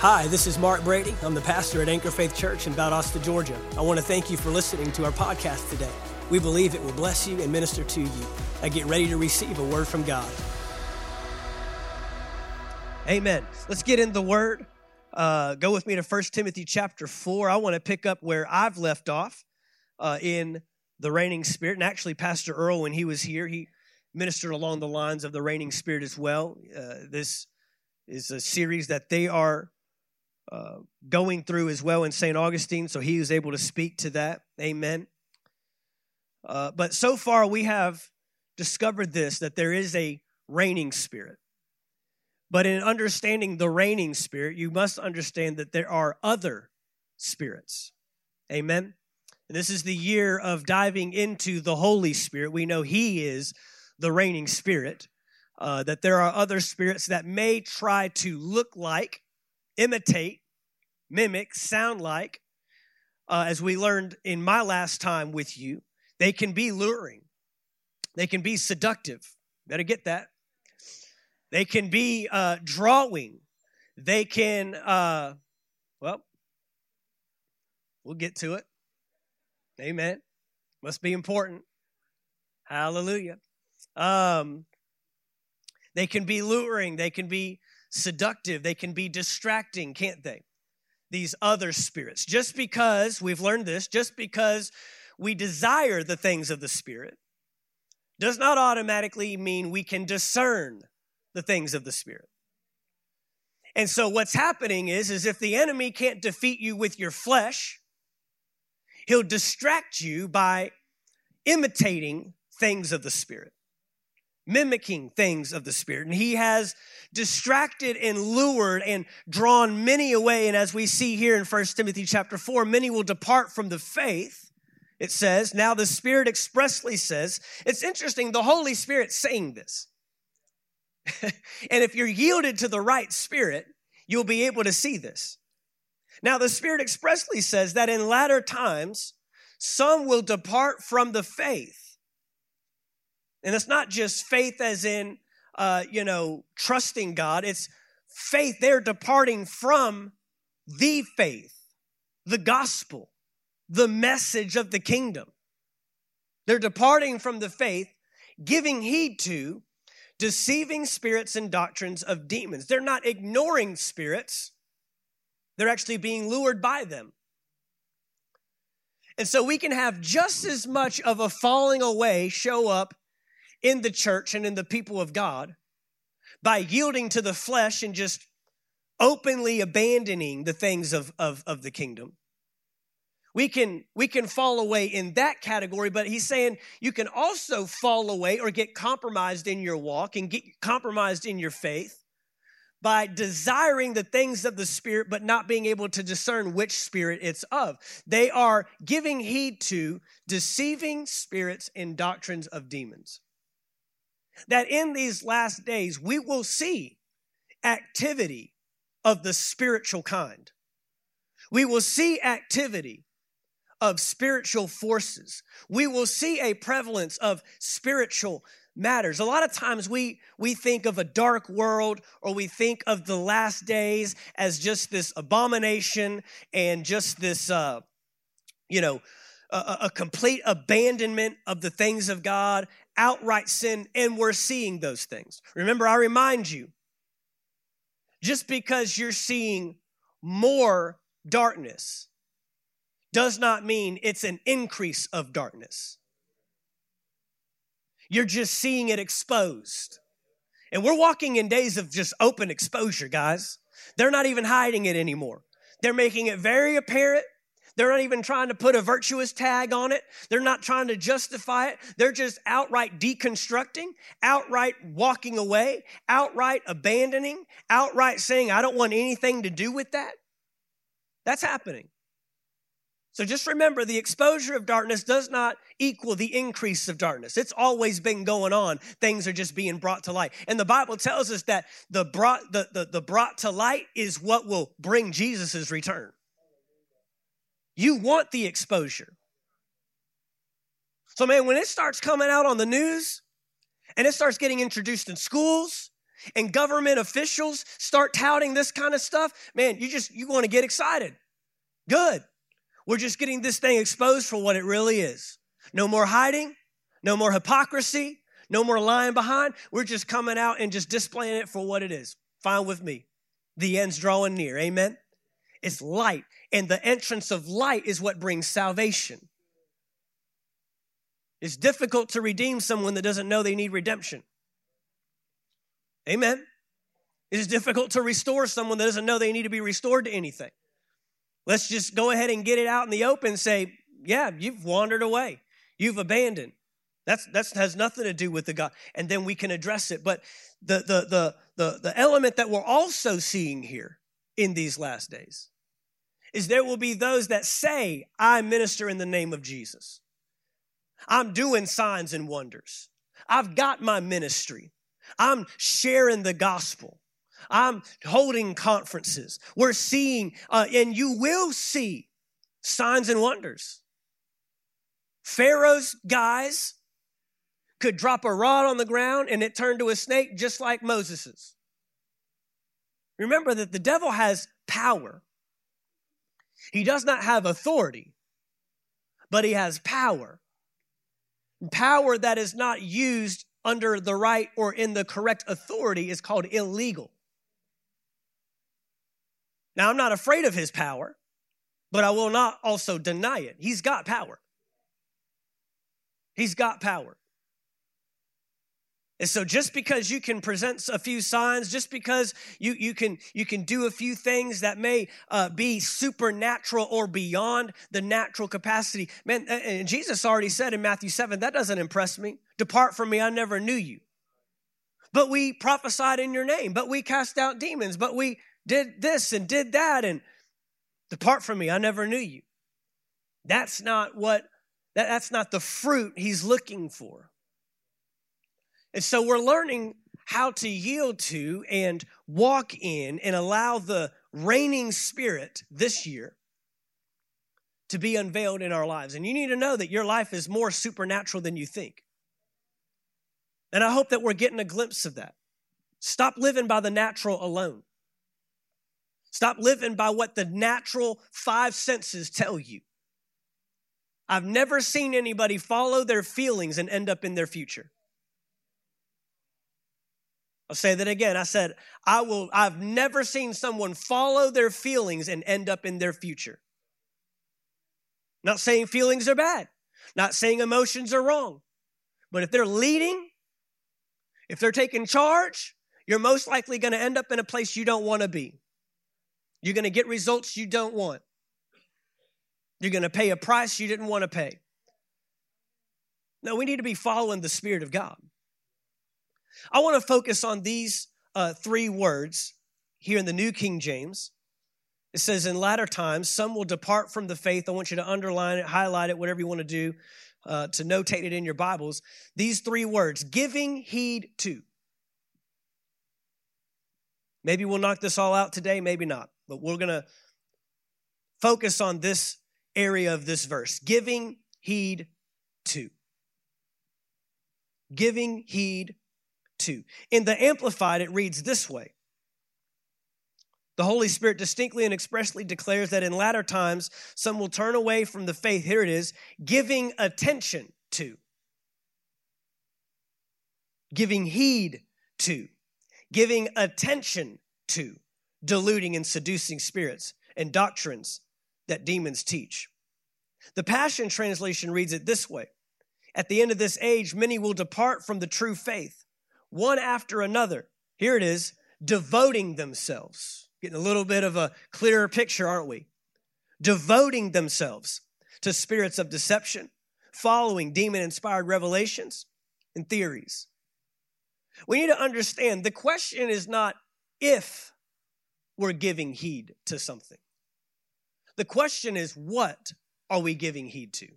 Hi, this is Mark Brady. I'm the pastor at Anchor Faith Church in Valdosta, Georgia. I want to thank you for listening to our podcast today. We believe it will bless you and minister to you. I get ready to receive a word from God. Amen. Let's get in the word. Uh, go with me to 1 Timothy chapter 4. I want to pick up where I've left off uh, in the reigning spirit. And actually, Pastor Earl, when he was here, he ministered along the lines of the reigning spirit as well. Uh, this is a series that they are uh, going through as well in St. Augustine, so he was able to speak to that. Amen. Uh, but so far, we have discovered this that there is a reigning spirit. But in understanding the reigning spirit, you must understand that there are other spirits. Amen. And this is the year of diving into the Holy Spirit. We know He is the reigning spirit. Uh, that there are other spirits that may try to look like imitate, mimic, sound like, uh, as we learned in my last time with you, they can be luring. They can be seductive. Better get that. They can be uh, drawing. They can, uh, well, we'll get to it. Amen. Must be important. Hallelujah. Um, they can be luring. They can be seductive, they can be distracting, can't they? These other spirits. Just because, we've learned this, just because we desire the things of the Spirit does not automatically mean we can discern the things of the Spirit. And so what's happening is, is if the enemy can't defeat you with your flesh, he'll distract you by imitating things of the Spirit mimicking things of the Spirit. And he has distracted and lured and drawn many away. And as we see here in 1 Timothy chapter 4, many will depart from the faith. It says, now the Spirit expressly says, it's interesting, the Holy Spirit saying this. and if you're yielded to the right Spirit, you'll be able to see this. Now, the Spirit expressly says that in latter times, some will depart from the faith and it's not just faith as in, uh, you know, trusting God. It's faith. They're departing from the faith, the gospel, the message of the kingdom. They're departing from the faith, giving heed to deceiving spirits and doctrines of demons. They're not ignoring spirits, they're actually being lured by them. And so we can have just as much of a falling away show up in the church and in the people of God by yielding to the flesh and just openly abandoning the things of, of, of the kingdom. We can, we can fall away in that category, but he's saying you can also fall away or get compromised in your walk and get compromised in your faith by desiring the things of the Spirit, but not being able to discern which Spirit it's of. They are giving heed to deceiving spirits and doctrines of demons that in these last days we will see activity of the spiritual kind. We will see activity of spiritual forces. We will see a prevalence of spiritual matters. A lot of times we, we think of a dark world or we think of the last days as just this abomination and just this, uh, you know, a, a complete abandonment of the things of God outright sin, and we're seeing those things. Remember, I remind you just because you're seeing more darkness does not mean it's an increase of darkness. You're just seeing it exposed. And we're walking in days of just open exposure, guys. They're not even hiding it anymore. They're making it very apparent. They're not even trying to put a virtuous tag on it. They're not trying to justify it. They're just outright deconstructing, outright walking away, outright abandoning, outright saying, I don't want anything to do with that. That's happening. So just remember the exposure of darkness does not equal the increase of darkness. It's always been going on. Things are just being brought to light. And the Bible tells us that the brought, the, the, the brought to light is what will bring Jesus' return. You want the exposure. So, man, when it starts coming out on the news and it starts getting introduced in schools and government officials start touting this kind of stuff, man, you just you want to get excited. Good. We're just getting this thing exposed for what it really is. No more hiding, no more hypocrisy, no more lying behind. We're just coming out and just displaying it for what it is. Fine with me. The end's drawing near. Amen. It's light, and the entrance of light is what brings salvation. It's difficult to redeem someone that doesn't know they need redemption. Amen. It is difficult to restore someone that doesn't know they need to be restored to anything. Let's just go ahead and get it out in the open say, yeah, you've wandered away. You've abandoned. That's that's has nothing to do with the God. And then we can address it. But the the the the, the element that we're also seeing here in these last days is there will be those that say, I minister in the name of Jesus. I'm doing signs and wonders. I've got my ministry. I'm sharing the gospel. I'm holding conferences. We're seeing, uh, and you will see signs and wonders. Pharaoh's guys could drop a rod on the ground and it turned to a snake just like Moses's. Remember that the devil has power. He does not have authority, but he has power. Power that is not used under the right or in the correct authority is called illegal. Now, I'm not afraid of his power, but I will not also deny it. He's got power. He's got power. And so just because you can present a few signs, just because you, you, can, you can do a few things that may uh, be supernatural or beyond the natural capacity, man, and Jesus already said in Matthew 7, that doesn't impress me. Depart from me, I never knew you. But we prophesied in your name, but we cast out demons, but we did this and did that, and depart from me, I never knew you. That's not what, that, that's not the fruit he's looking for. And so we're learning how to yield to and walk in and allow the reigning spirit this year to be unveiled in our lives. And you need to know that your life is more supernatural than you think. And I hope that we're getting a glimpse of that. Stop living by the natural alone. Stop living by what the natural five senses tell you. I've never seen anybody follow their feelings and end up in their future. I'll say that again. I said, I will, I've never seen someone follow their feelings and end up in their future. Not saying feelings are bad, not saying emotions are wrong. But if they're leading, if they're taking charge, you're most likely going to end up in a place you don't want to be. You're going to get results you don't want. You're going to pay a price you didn't want to pay. No, we need to be following the Spirit of God. I want to focus on these uh, three words here in the New King James. It says, In latter times, some will depart from the faith. I want you to underline it, highlight it, whatever you want to do uh, to notate it in your Bibles. These three words giving heed to. Maybe we'll knock this all out today, maybe not, but we're going to focus on this area of this verse giving heed to. Giving heed to. In the Amplified, it reads this way The Holy Spirit distinctly and expressly declares that in latter times, some will turn away from the faith. Here it is giving attention to, giving heed to, giving attention to, deluding and seducing spirits and doctrines that demons teach. The Passion Translation reads it this way At the end of this age, many will depart from the true faith one after another. Here it is, devoting themselves. Getting a little bit of a clearer picture, aren't we? Devoting themselves to spirits of deception, following demon inspired revelations and theories. We need to understand the question is not if we're giving heed to something. The question is, what are we giving heed to?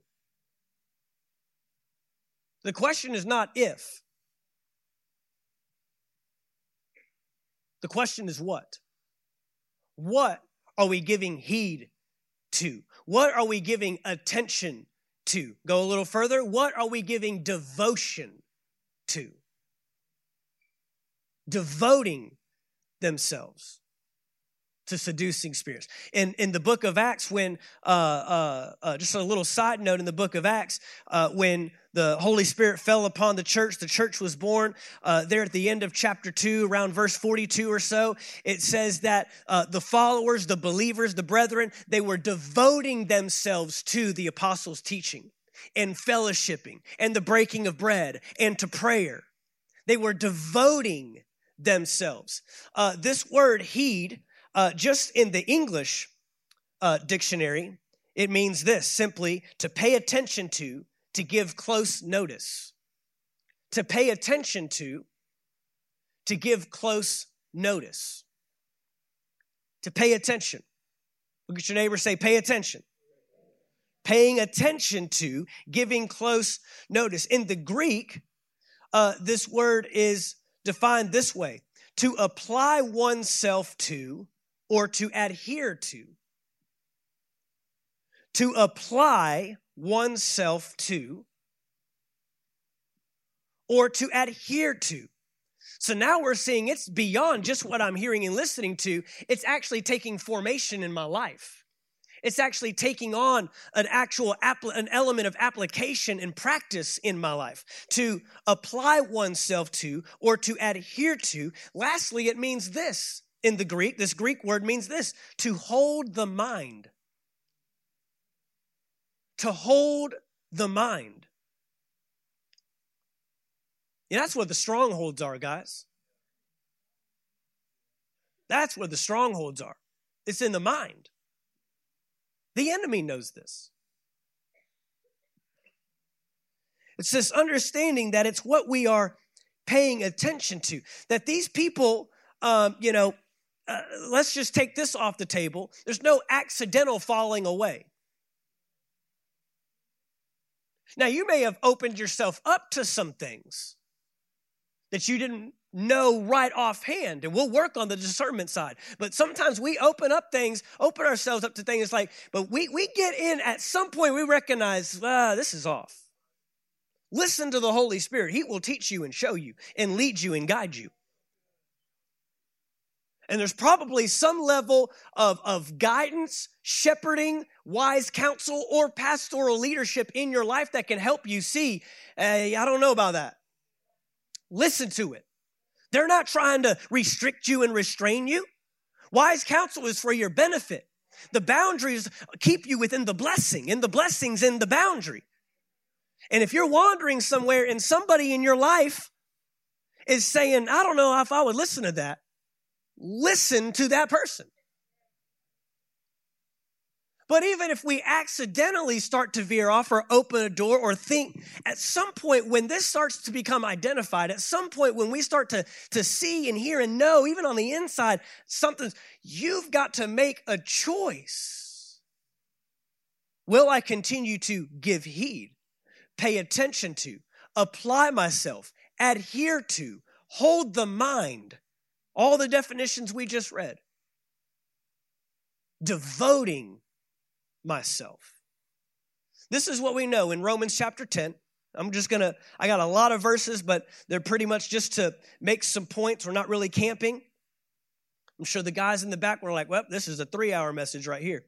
The question is not if, The question is what? What are we giving heed to? What are we giving attention to? Go a little further. What are we giving devotion to? devoting themselves to seducing spirits. In in the book of Acts, when uh, uh, uh, just a little side note in the book of Acts, uh, when the Holy Spirit fell upon the church, the church was born. Uh, there at the end of chapter two, around verse forty-two or so, it says that uh, the followers, the believers, the brethren, they were devoting themselves to the apostles' teaching and fellowshipping and the breaking of bread and to prayer. They were devoting themselves. this word heed uh, just in the English uh, dictionary, it means this simply to pay attention to, to give close notice. To pay attention to, to give close notice. To pay attention. Look at your neighbor, say, pay attention. Paying attention to, giving close notice. In the Greek, uh, this word is defined this way to apply oneself to or to adhere to. To apply oneself to or to adhere to. So now we're seeing it's beyond just what I'm hearing and listening to. It's actually taking formation in my life. It's actually taking on an actual an element of application and practice in my life to apply oneself to or to adhere to. Lastly, it means this in the Greek, this Greek word means this to hold the mind. To hold the mind. Yeah, that's where the strongholds are, guys. That's where the strongholds are. It's in the mind. The enemy knows this. It's this understanding that it's what we are paying attention to. That these people, um, you know, uh, let's just take this off the table. There's no accidental falling away. Now, you may have opened yourself up to some things that you didn't know right offhand, and we'll work on the discernment side. But sometimes we open up things, open ourselves up to things like, but we, we get in at some point, we recognize, ah, this is off. Listen to the Holy Spirit. He will teach you and show you and lead you and guide you. And there's probably some level of, of guidance, shepherding, wise counsel, or pastoral leadership in your life that can help you see, hey, I don't know about that. Listen to it. They're not trying to restrict you and restrain you. Wise counsel is for your benefit. The boundaries keep you within the blessing, and the blessing's in the boundary. And if you're wandering somewhere and somebody in your life is saying, I don't know if I would listen to that, listen to that person. But even if we accidentally start to veer off or open a door or think, at some point when this starts to become identified, at some point when we start to, to see and hear and know, even on the inside, something, you've got to make a choice. Will I continue to give heed, pay attention to, apply myself, adhere to, hold the mind, all the definitions we just read. Devoting myself. This is what we know in Romans chapter 10. I'm just gonna, I got a lot of verses, but they're pretty much just to make some points. We're not really camping. I'm sure the guys in the back were like, well, this is a three hour message right here.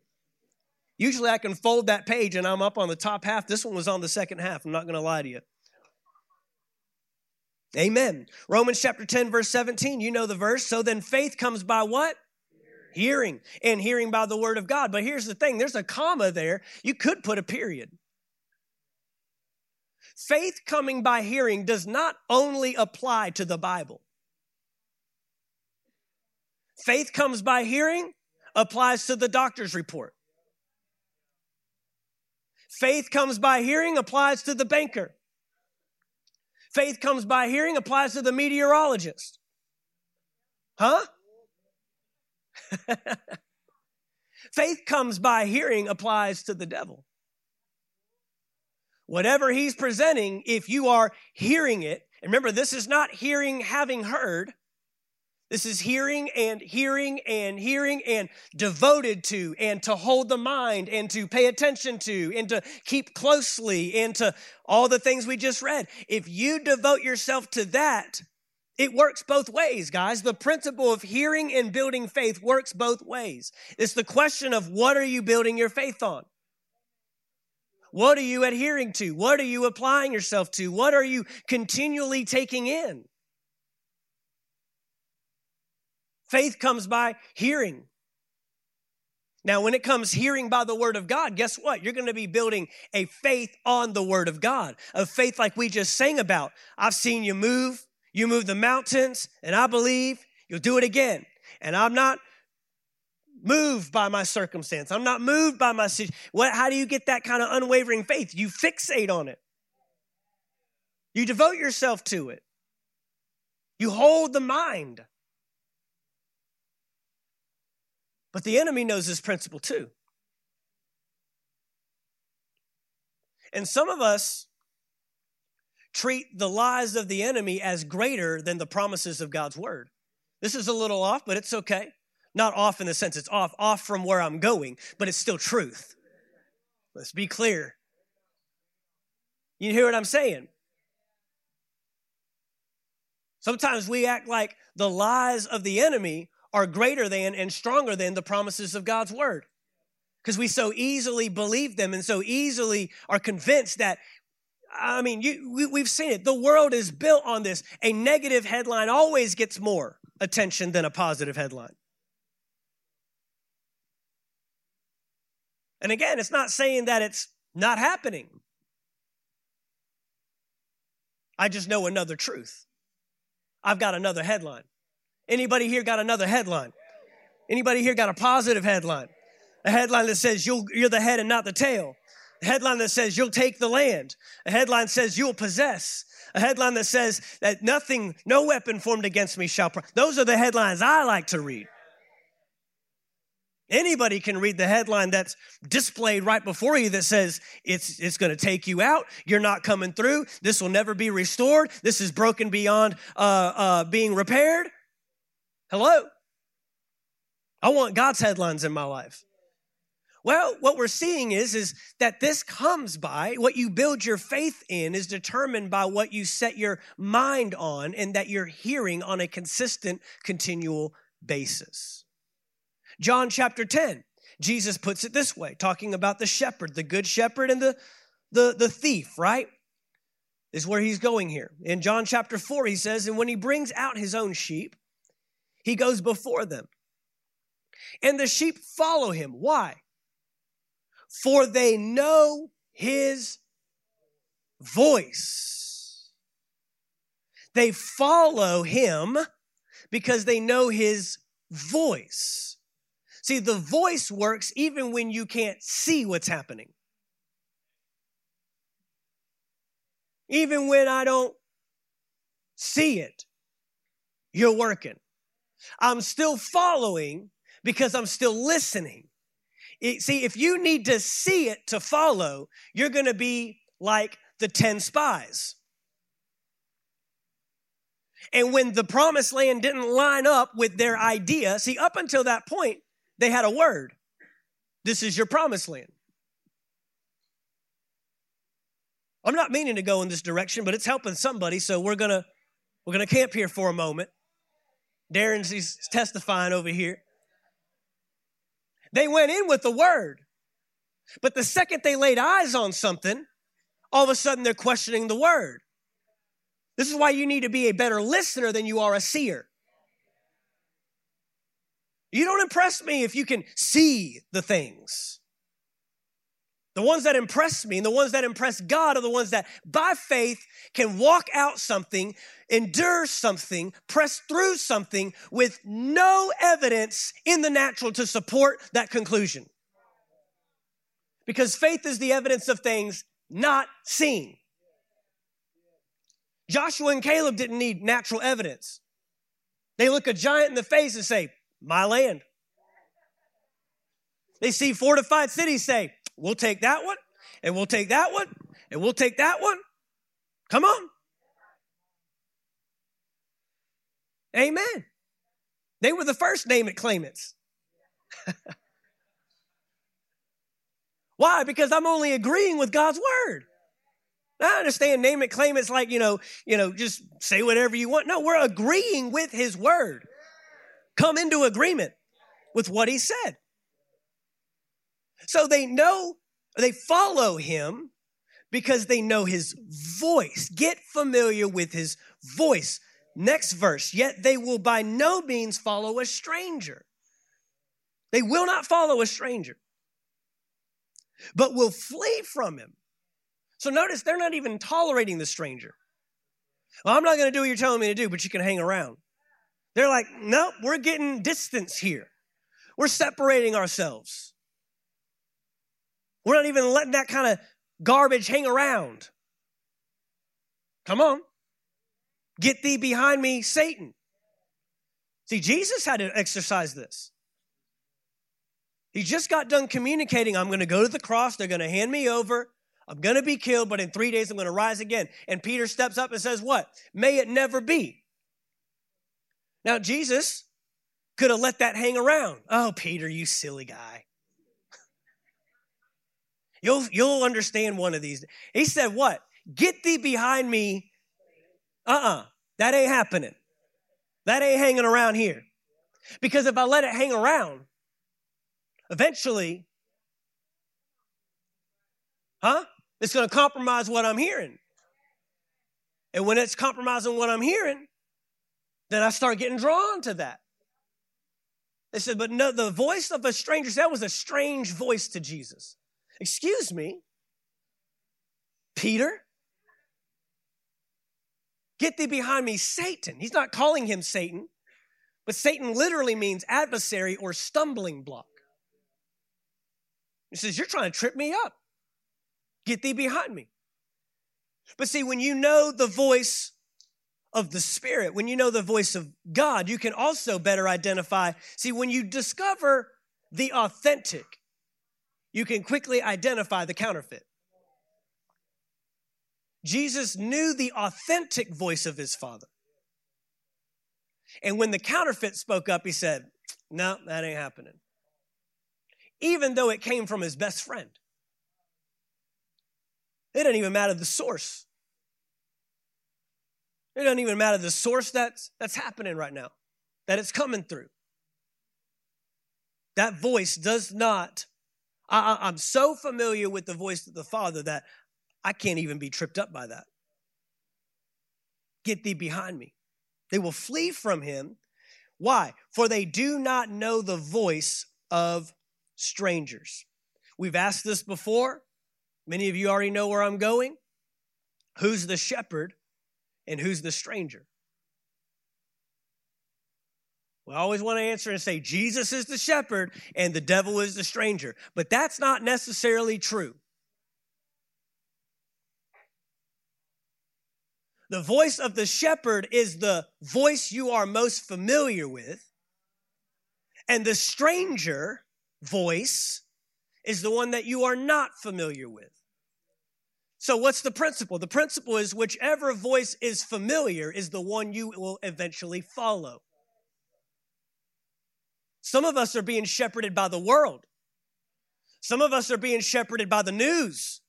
Usually I can fold that page and I'm up on the top half. This one was on the second half. I'm not gonna lie to you. Amen. Romans chapter 10, verse 17, you know the verse. So then faith comes by what? Hearing. And hearing by the word of God. But here's the thing there's a comma there. You could put a period. Faith coming by hearing does not only apply to the Bible. Faith comes by hearing applies to the doctor's report. Faith comes by hearing applies to the banker. Faith comes by hearing applies to the meteorologist. Huh? Faith comes by hearing applies to the devil. Whatever he's presenting, if you are hearing it, and remember, this is not hearing having heard. This is hearing and hearing and hearing and devoted to and to hold the mind and to pay attention to and to keep closely and to all the things we just read. If you devote yourself to that, It works both ways, guys. The principle of hearing and building faith works both ways. It's the question of what are you building your faith on? What are you adhering to? What are you applying yourself to? What are you continually taking in? Faith comes by hearing. Now, when it comes hearing by the word of God, guess what? You're going to be building a faith on the word of God, a faith like we just sang about. I've seen you move. You move the mountains, and I believe you'll do it again. And I'm not moved by my circumstance. I'm not moved by my situation. What, how do you get that kind of unwavering faith? You fixate on it. You devote yourself to it. You hold the mind. But the enemy knows this principle too. And some of us treat the lies of the enemy as greater than the promises of God's word. This is a little off, but it's okay. Not off in the sense it's off, off from where I'm going, but it's still truth. Let's be clear. You hear what I'm saying? Sometimes we act like the lies of the enemy are greater than and stronger than the promises of God's word. Because we so easily believe them and so easily are convinced that, I mean, you, we, we've seen it. The world is built on this. A negative headline always gets more attention than a positive headline. And again, it's not saying that it's not happening. I just know another truth. I've got another headline. Anybody here got another headline? Anybody here got a positive headline? A headline that says you are the head and not the tail. A headline that says you'll take the land. A headline says you'll possess. A headline that says that nothing, no weapon formed against me shall. Pro-. Those are the headlines I like to read. Anybody can read the headline that's displayed right before you that says it's, it's going to take you out. You're not coming through. This will never be restored. This is broken beyond uh, uh, being repaired. Hello? I want God's headlines in my life. Well, what we're seeing is, is that this comes by what you build your faith in is determined by what you set your mind on and that you're hearing on a consistent, continual basis. John chapter 10, Jesus puts it this way, talking about the shepherd, the good shepherd and the, the, the thief, right? Is where he's going here. In John chapter 4, he says, And when he brings out his own sheep, he goes before them. And the sheep follow him. Why? For they know his voice. They follow him because they know his voice. See, the voice works even when you can't see what's happening. Even when I don't see it, you're working. I'm still following because I'm still listening. It, see, if you need to see it to follow, you're going to be like the 10 spies. And when the promised land didn't line up with their idea, see, up until that point, they had a word. This is your promised land. I'm not meaning to go in this direction, but it's helping somebody, so we're gonna we're gonna camp here for a moment. Darren's he's testifying over here. They went in with the word. But the second they laid eyes on something, all of a sudden they're questioning the word. This is why you need to be a better listener than you are a seer. You don't impress me if you can see the things. The ones that impress me and the ones that impress God are the ones that by faith can walk out something, endure something, press through something with no evidence in the natural to support that conclusion. Because faith is the evidence of things not seen. Joshua and Caleb didn't need natural evidence. They look a giant in the face and say, My land. They see fortified cities, say, We'll take that one, and we'll take that one, and we'll take that one. Come on. Amen. They were the first name it claimants. Why? Because I'm only agreeing with God's word. I understand name it, claim it's like, you know, you know, just say whatever you want. No, we're agreeing with his word. Come into agreement with what he said. So they know, they follow him because they know his voice. Get familiar with his voice. Next verse, yet they will by no means follow a stranger. They will not follow a stranger, but will flee from him. So notice they're not even tolerating the stranger. Well, I'm not going to do what you're telling me to do, but you can hang around. They're like, nope, we're getting distance here. We're separating ourselves. We're not even letting that kind of garbage hang around. Come on. Get thee behind me, Satan. See, Jesus had to exercise this. He just got done communicating, I'm going to go to the cross, they're going to hand me over, I'm going to be killed, but in three days I'm going to rise again. And Peter steps up and says, What? May it never be. Now, Jesus could have let that hang around. Oh, Peter, you silly guy. You'll, you'll understand one of these. He said, What? Get thee behind me. Uh uh-uh, uh that ain't happening. That ain't hanging around here. Because if I let it hang around, eventually, huh? It's going to compromise what I'm hearing. And when it's compromising what I'm hearing, then I start getting drawn to that. They said, but no, the voice of a stranger, that was a strange voice to Jesus. Excuse me, Peter? Get thee behind me, Satan. He's not calling him Satan, but Satan literally means adversary or stumbling block. He says, You're trying to trip me up. Get thee behind me. But see, when you know the voice of the Spirit, when you know the voice of God, you can also better identify. See, when you discover the authentic, you can quickly identify the counterfeit. Jesus knew the authentic voice of his Father. And when the counterfeit spoke up, he said, No, that ain't happening. Even though it came from his best friend. It doesn't even matter the source. It doesn't even matter the source that's, that's happening right now, that it's coming through. That voice does not, I, I'm so familiar with the voice of the Father that I can't even be tripped up by that. Get thee behind me. They will flee from him. Why? For they do not know the voice of strangers. We've asked this before. Many of you already know where I'm going. Who's the shepherd and who's the stranger? We always want to answer and say Jesus is the shepherd and the devil is the stranger, but that's not necessarily true. The voice of the shepherd is the voice you are most familiar with, and the stranger voice is the one that you are not familiar with. So, what's the principle? The principle is whichever voice is familiar is the one you will eventually follow. Some of us are being shepherded by the world. Some of us are being shepherded by the news.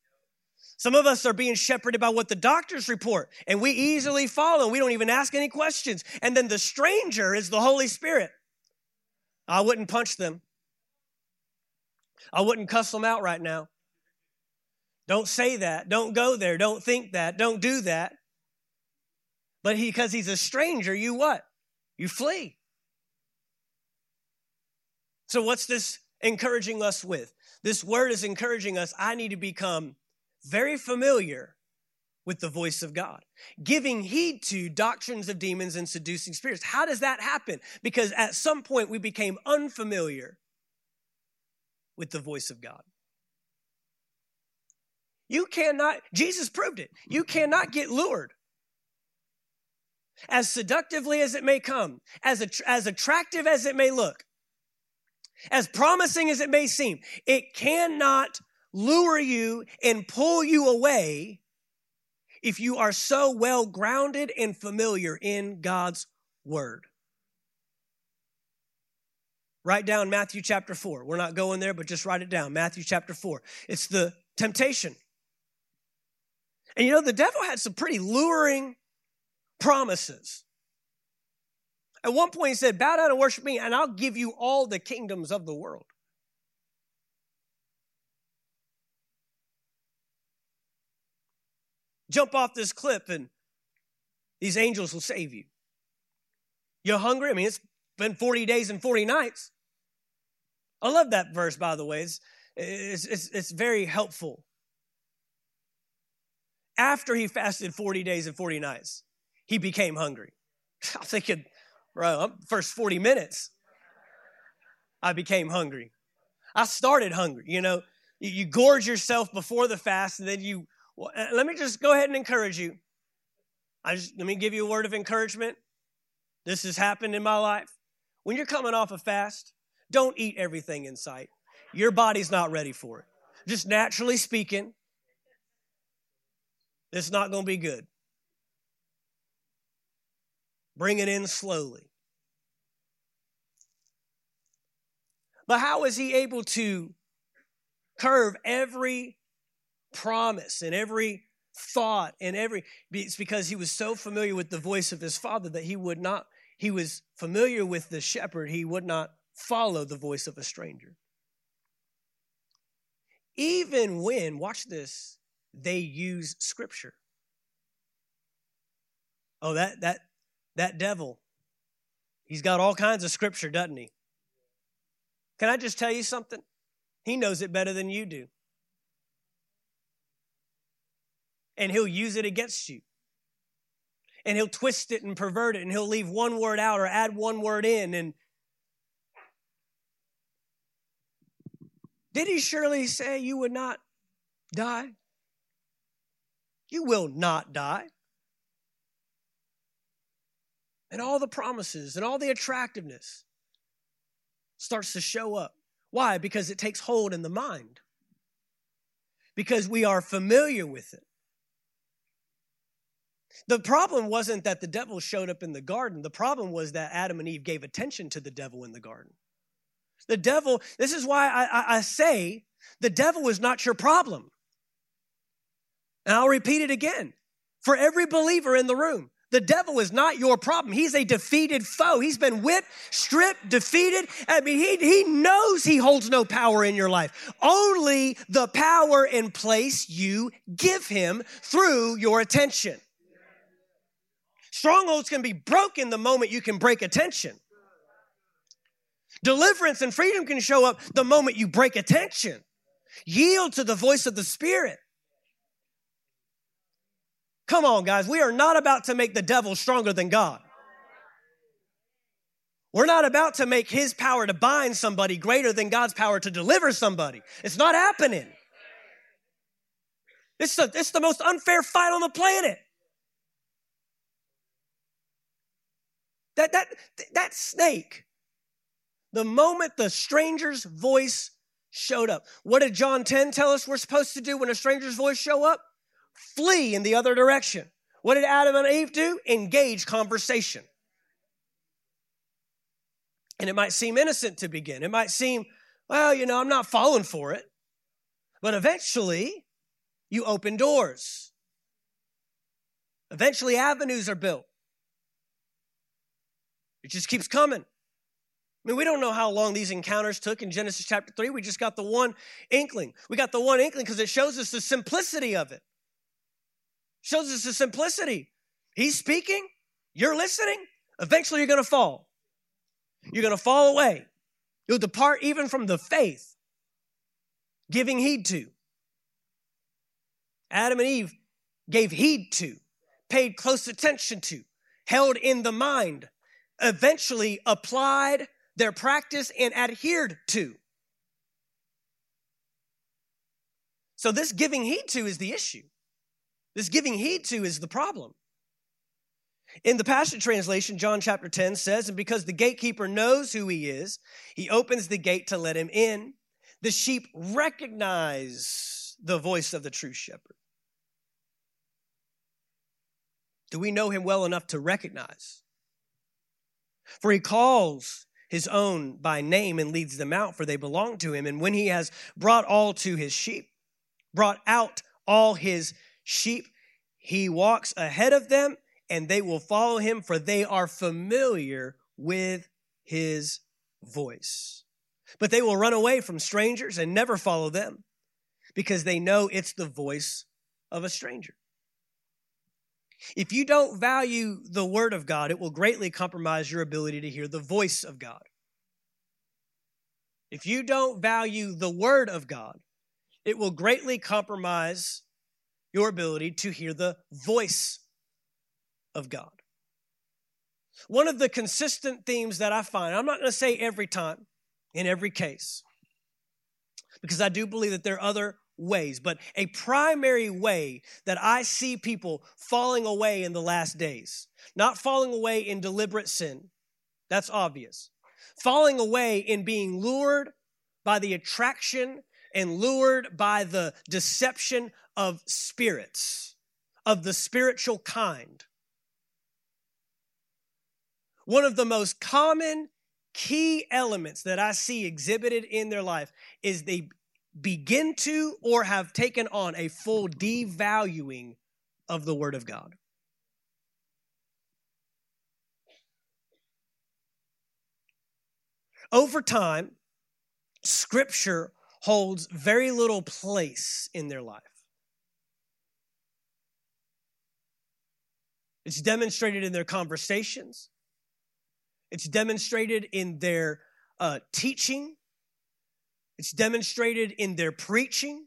Some of us are being shepherded by what the doctors report, and we easily follow. We don't even ask any questions. And then the stranger is the Holy Spirit. I wouldn't punch them. I wouldn't cuss them out right now. Don't say that. Don't go there. Don't think that. Don't do that. But he, because he's a stranger, you what? You flee. So, what's this encouraging us with? This word is encouraging us. I need to become very familiar with the voice of God, giving heed to doctrines of demons and seducing spirits. How does that happen? Because at some point we became unfamiliar with the voice of God. You cannot, Jesus proved it. You cannot get lured. As seductively as it may come, as, as attractive as it may look, as promising as it may seem, it cannot lure you and pull you away if you are so well grounded and familiar in God's word. Write down Matthew chapter 4. We're not going there, but just write it down. Matthew chapter 4. It's the temptation. And you know, the devil had some pretty luring promises. At one point, he said, Bow down and worship me, and I'll give you all the kingdoms of the world. Jump off this cliff, and these angels will save you. You're hungry? I mean, it's been 40 days and 40 nights. I love that verse, by the way. It's, it's, it's, it's very helpful. After he fasted 40 days and 40 nights, he became hungry. I'm thinking, bro, first 40 minutes, I became hungry. I started hungry. You know, you, you gorge yourself before the fast, and then you. Well, uh, let me just go ahead and encourage you. I just let me give you a word of encouragement. This has happened in my life. When you're coming off a fast, don't eat everything in sight. Your body's not ready for it. Just naturally speaking, it's not going to be good. Bring it in slowly. But how is he able to curve every promise and every thought and every it's because he was so familiar with the voice of his father that he would not he was familiar with the shepherd. He would not follow the voice of a stranger. Even when watch this they use scripture. Oh that that that devil he's got all kinds of scripture doesn't he can i just tell you something he knows it better than you do and he'll use it against you. And he'll twist it and pervert it, and he'll leave one word out or add one word in. And did he surely say you would not die? You will not die. And all the promises and all the attractiveness starts to show up. Why? Because it takes hold in the mind. Because we are familiar with it. The problem wasn't that the devil showed up in the garden. The problem was that Adam and Eve gave attention to the devil in the garden. The devil, this is why I, I, I say the devil is not your problem. And I'll repeat it again. For every believer in the room, the devil is not your problem. He's a defeated foe. He's been whipped, stripped, defeated. I mean, he, he knows he holds no power in your life. Only the power in place you give him through your attention. Strongholds can be broken the moment you can break attention. Deliverance and freedom can show up the moment you break attention. Yield to the voice of the Spirit. Come on, guys. We are not about to make the devil stronger than God. We're not about to make his power to bind somebody greater than God's power to deliver somebody. It's not happening. It's the, it's the most unfair fight on the planet. That, that, that snake, the moment the stranger's voice showed up, what did John 10 tell us we're supposed to do when a stranger's voice show up? Flee in the other direction. What did Adam and Eve do? Engage conversation. And it might seem innocent to begin. It might seem, well, you know, I'm not falling for it. But eventually, you open doors. Eventually, avenues are built. It just keeps coming. I mean, we don't know how long these encounters took in Genesis chapter 3. We just got the one inkling. We got the one inkling because it shows us the simplicity of it. Shows us the simplicity. He's speaking, you're listening, eventually you're going to fall. You're going to fall away. You'll depart even from the faith, giving heed to. Adam and Eve gave heed to, paid close attention to, held in the mind eventually applied their practice and adhered to. So, this giving heed to is the issue. This giving heed to is the problem. In the Passion Translation, John chapter 10 says, And because the gatekeeper knows who he is, he opens the gate to let him in. The sheep recognize the voice of the true shepherd. Do we know him well enough to recognize? For he calls his own by name and leads them out, for they belong to him. And when he has brought all to his sheep, brought out all his sheep, He walks ahead of them and they will follow him, for they are familiar with his voice. But they will run away from strangers and never follow them because they know it's the voice of a stranger. If you don't value the word of God, it will greatly compromise your ability to hear the voice of God. If you don't value the word of God, it will greatly compromise your ability to hear the voice of God. One of the consistent themes that I find, I'm not going to say every time, in every case, because I do believe that there are other ways, but a primary way that I see people falling away in the last days, not falling away in deliberate sin, that's obvious, falling away in being lured by the attraction and lured by the deception of spirits, of the spiritual kind. One of the most common key elements that I see exhibited in their life is they begin to or have taken on a full devaluing of the Word of God. Over time, Scripture holds very little place in their life. It's demonstrated in their conversations. It's demonstrated in their uh, teaching. It's demonstrated in their preaching.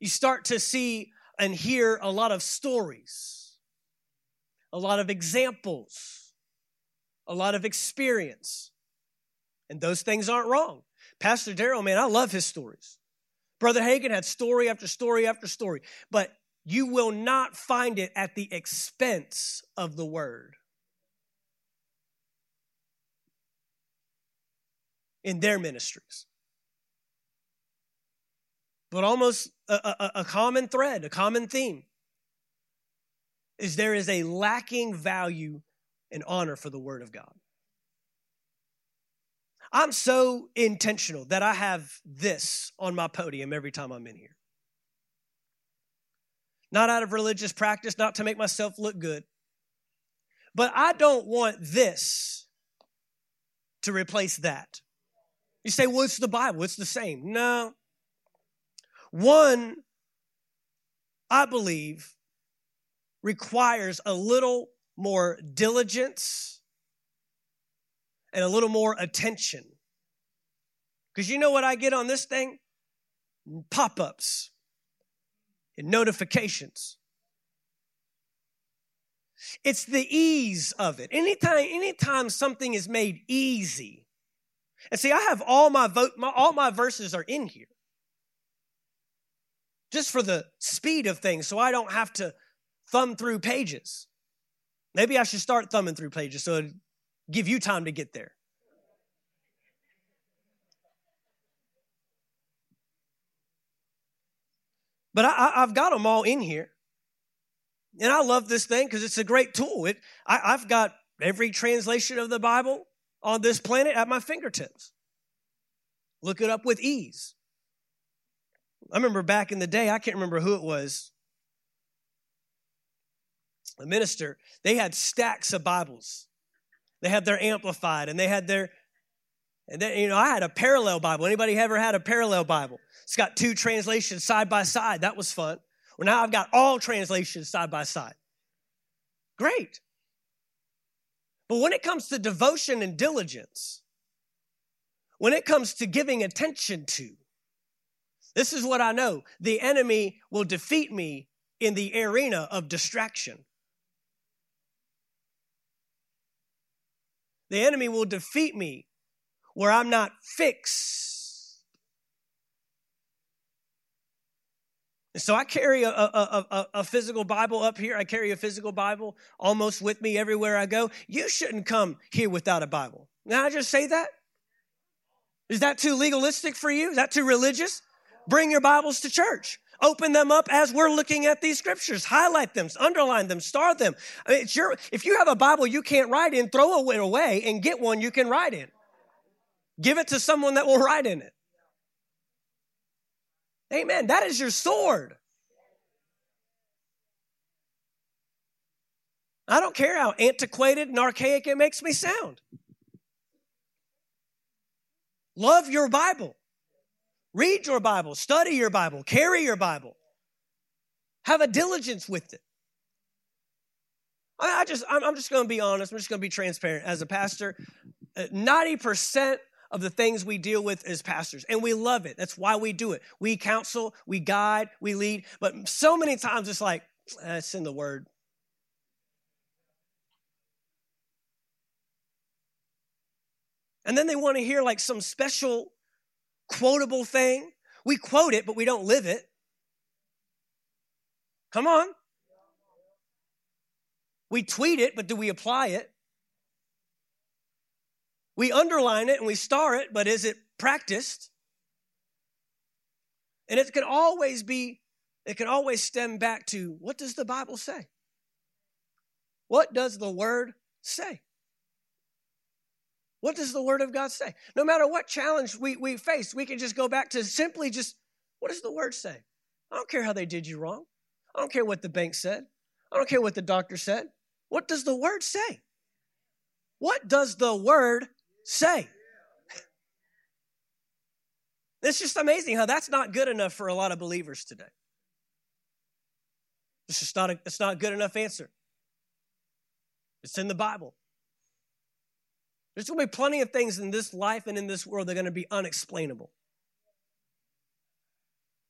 You start to see and hear a lot of stories, a lot of examples, a lot of experience. And those things aren't wrong. Pastor Daryl, man, I love his stories. Brother Hagin had story after story after story, but you will not find it at the expense of the word. In their ministries. But almost a, a, a common thread, a common theme, is there is a lacking value and honor for the Word of God. I'm so intentional that I have this on my podium every time I'm in here. Not out of religious practice, not to make myself look good. But I don't want this to replace that. You say, well, it's the Bible, it's the same. No. One, I believe, requires a little more diligence and a little more attention. Because you know what I get on this thing? Pop ups and notifications. It's the ease of it. Anytime, anytime something is made easy, and see, I have all my vote, my, all my verses are in here, just for the speed of things, so I don't have to thumb through pages. Maybe I should start thumbing through pages so it give you time to get there. But I, have got them all in here. And I love this thing because it's a great tool. It, I, I've got every translation of the Bible on this planet at my fingertips. Look it up with ease. I remember back in the day, I can't remember who it was, a minister, they had stacks of Bibles they had their amplified and they had their, and then, you know, I had a parallel Bible. Anybody ever had a parallel Bible? It's got two translations side by side. That was fun. Well, now I've got all translations side by side. Great. But when it comes to devotion and diligence, when it comes to giving attention to, this is what I know the enemy will defeat me in the arena of distraction. The enemy will defeat me where I'm not fixed. And so I carry a, a, a, a, physical Bible up here. I carry a physical Bible almost with me everywhere I go. You shouldn't come here without a Bible. Now I just say that? Is that too legalistic for you? Is that too religious? Bring your Bibles to church. Open them up as we're looking at these scriptures. Highlight them, underline them, star them. I mean, it's your, if you have a Bible you can't write in, throw it away and get one you can write in. Give it to someone that will write in it. Amen. That is your sword. I don't care how antiquated and archaic it makes me sound. Love your Bible. Read your Bible. Study your Bible. Carry your Bible. Have a diligence with it. I, just, I'm, just going to be honest. I'm just going to be transparent. As a pastor, 90% of the things we deal with as pastors, and we love it. That's why we do it. We counsel, we guide, we lead. But so many times it's like, eh, it's in the word. And then they want to hear like some special quotable thing. We quote it, but we don't live it. Come on. We tweet it, but do we apply it? We underline it and we star it, but is it practiced? And it can always be, it can always stem back to what does the Bible say? What does the Word say? What does the Word of God say? No matter what challenge we, we face, we can just go back to simply just what does the Word say? I don't care how they did you wrong. I don't care what the bank said. I don't care what the doctor said. What does the word say? What does the word say? It's just amazing how that's not good enough for a lot of believers today. It's just not a, it's not a good enough answer. It's in the Bible. There's going to be plenty of things in this life and in this world that are going to be unexplainable.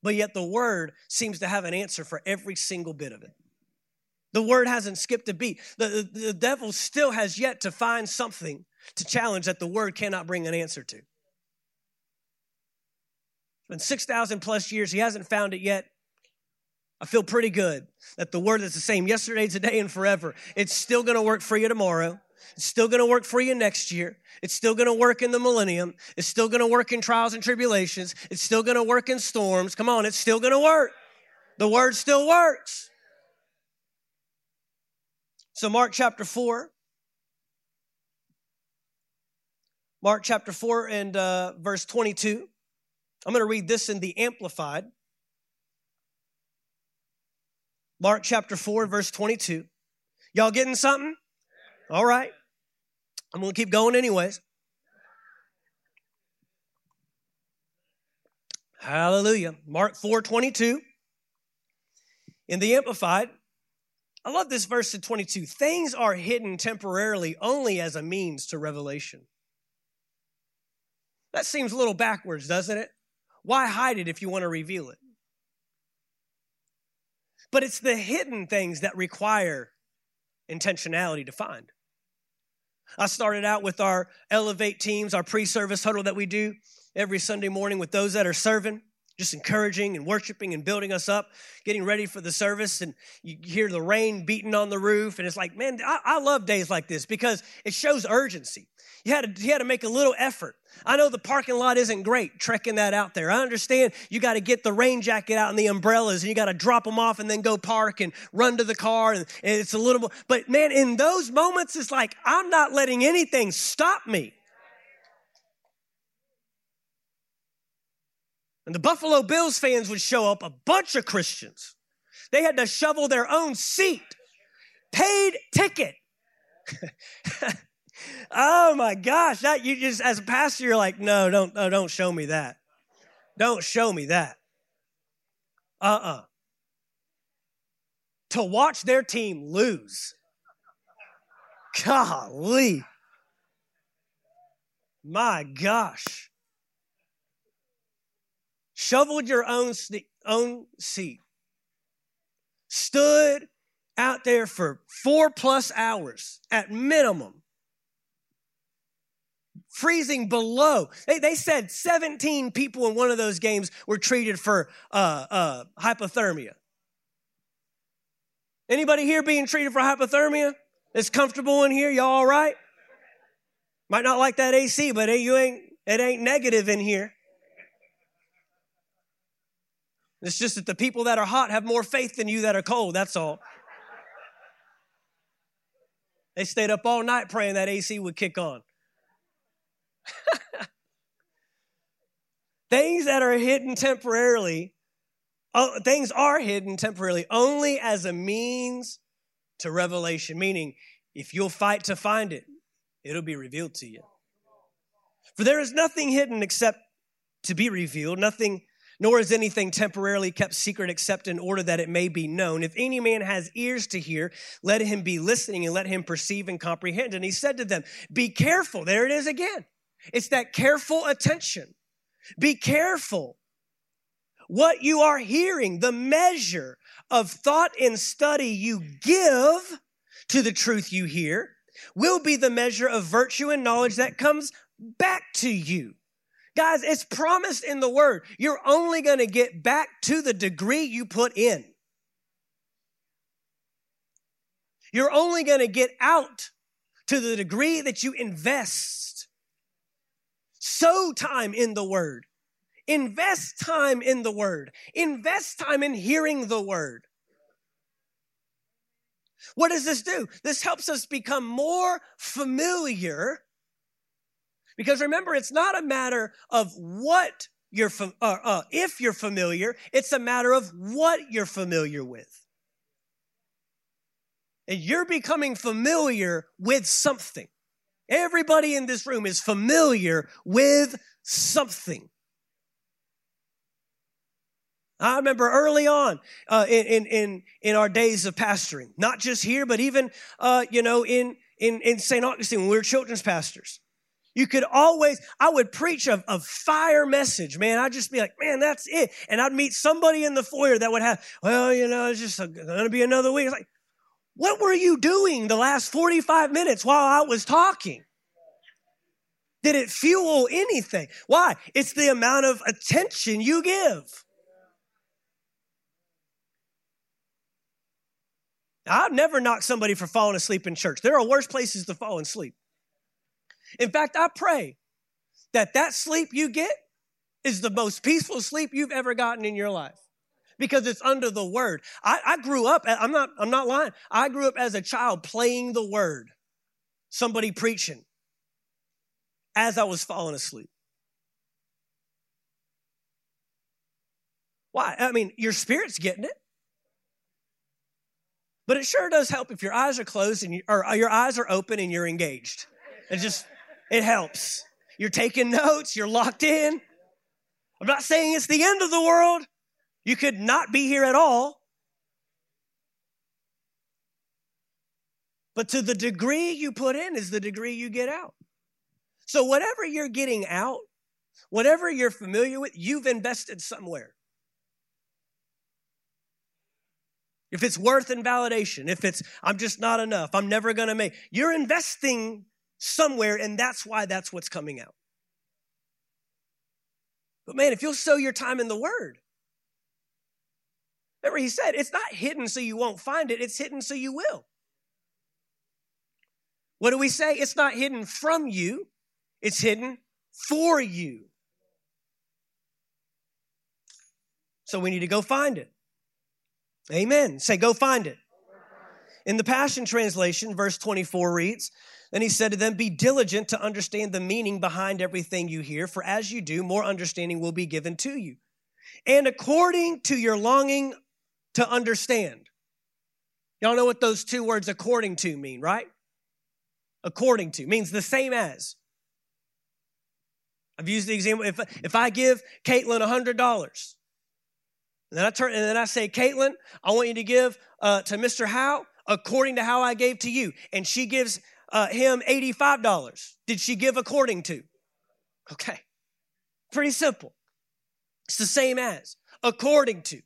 But yet the word seems to have an answer for every single bit of it. The word hasn't skipped a beat. The, the, the, devil still has yet to find something to challenge that the word cannot bring an answer to. Been 6,000 plus years. He hasn't found it yet. I feel pretty good that the word is the same yesterday, today, and forever. It's still going to work for you tomorrow. It's still going to work for you next year. It's still going to work in the millennium. It's still going to work in trials and tribulations. It's still going to work in storms. Come on, it's still going to work. The word still works. So, Mark chapter 4. Mark chapter 4 and uh, verse 22. I'm going to read this in the Amplified. Mark chapter 4, verse 22. Y'all getting something? All right. I'm going to keep going, anyways. Hallelujah. Mark 4 22. In the Amplified, I love this verse in 22. Things are hidden temporarily only as a means to revelation. That seems a little backwards, doesn't it? Why hide it if you want to reveal it? But it's the hidden things that require intentionality to find. I started out with our Elevate teams, our pre service huddle that we do every Sunday morning with those that are serving just encouraging and worshiping and building us up, getting ready for the service. And you hear the rain beating on the roof. And it's like, man, I, I love days like this because it shows urgency. You had, to, you had to make a little effort. I know the parking lot isn't great trekking that out there. I understand you got to get the rain jacket out and the umbrellas and you got to drop them off and then go park and run to the car. And, and it's a little, but man, in those moments, it's like, I'm not letting anything stop me. And the Buffalo Bills fans would show up, a bunch of Christians. They had to shovel their own seat, paid ticket. oh my gosh, that you just as a pastor, you're like, no, don't, no, don't show me that. Don't show me that. Uh-uh. To watch their team lose. Golly. My gosh shoveled your own, own seat, stood out there for four plus hours at minimum, freezing below. They, they said 17 people in one of those games were treated for uh, uh, hypothermia. Anybody here being treated for hypothermia? It's comfortable in here. Y'all all right? Might not like that AC, but hey, you ain't it ain't negative in here. It's just that the people that are hot have more faith than you that are cold. That's all. They stayed up all night praying that AC would kick on. things that are hidden temporarily, uh, things are hidden temporarily only as a means to revelation, meaning if you'll fight to find it, it'll be revealed to you. For there is nothing hidden except to be revealed, nothing, nor is anything temporarily kept secret except in order that it may be known. If any man has ears to hear, let him be listening and let him perceive and comprehend. And he said to them, Be careful. There it is again. It's that careful attention. Be careful what you are hearing, the measure of thought and study you give to the truth you hear will be the measure of virtue and knowledge that comes back to you. Guys, it's promised in the word. You're only going to get back to the degree you put in. You're only going to get out to the degree that you invest. Sow time in the word. Invest time in the word. Invest time in hearing the word. What does this do? This helps us become more familiar. Because remember, it's not a matter of what you're, uh, uh, if you're familiar, it's a matter of what you're familiar with. And you're becoming familiar with something. Everybody in this room is familiar with something. I remember early on uh, in, in, in our days of pastoring, not just here, but even, uh, you know, in, in, in St. Augustine when we were children's pastors. You could always, I would preach a, a fire message, man. I'd just be like, man, that's it. And I'd meet somebody in the foyer that would have, well, you know, it's just going to be another week. It's like, what were you doing the last 45 minutes while I was talking? Did it fuel anything? Why? It's the amount of attention you give. I've never knocked somebody for falling asleep in church. There are worse places to fall asleep. In fact, I pray that that sleep you get is the most peaceful sleep you've ever gotten in your life because it's under the word. I, I, grew up, I'm not, I'm not lying. I grew up as a child playing the word, somebody preaching as I was falling asleep. Why? I mean, your spirit's getting it. But it sure does help if your eyes are closed and you, or your eyes are open and you're engaged. It just, it helps. You're taking notes, you're locked in. I'm not saying it's the end of the world. You could not be here at all. But to the degree you put in is the degree you get out. So whatever you're getting out, whatever you're familiar with, you've invested somewhere. if it's worth and validation, if it's, I'm just not enough, I'm never gonna make, you're investing somewhere, and that's why that's what's coming out. But man, if you'll sow your time in the Word, remember he said, it's not hidden so you won't find it, it's hidden so you will. What do we say? It's not hidden from you, it's hidden for you. So we need to go find it. Amen. Say, go find it. In the Passion Translation, verse 24 reads, Then he said to them, Be diligent to understand the meaning behind everything you hear, for as you do, more understanding will be given to you. And according to your longing to understand. Y'all know what those two words according to mean, right? According to means the same as. I've used the example if, if I give Caitlin $100, and then I turn and then I say, Caitlin, I want you to give uh, to Mr. Howe according to how I gave to you. And she gives uh, him $85. Did she give according to? Okay. Pretty simple. It's the same as according to.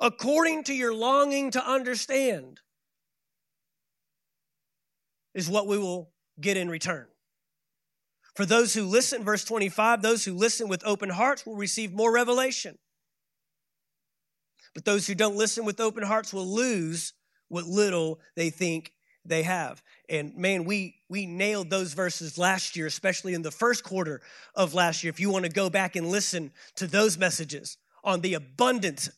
According to your longing to understand is what we will get in return. For those who listen, verse 25, those who listen with open hearts will receive more revelation. But those who don't listen with open hearts will lose what little they think they have. And man, we we nailed those verses last year, especially in the first quarter of last year. If you want to go back and listen to those messages on the abundant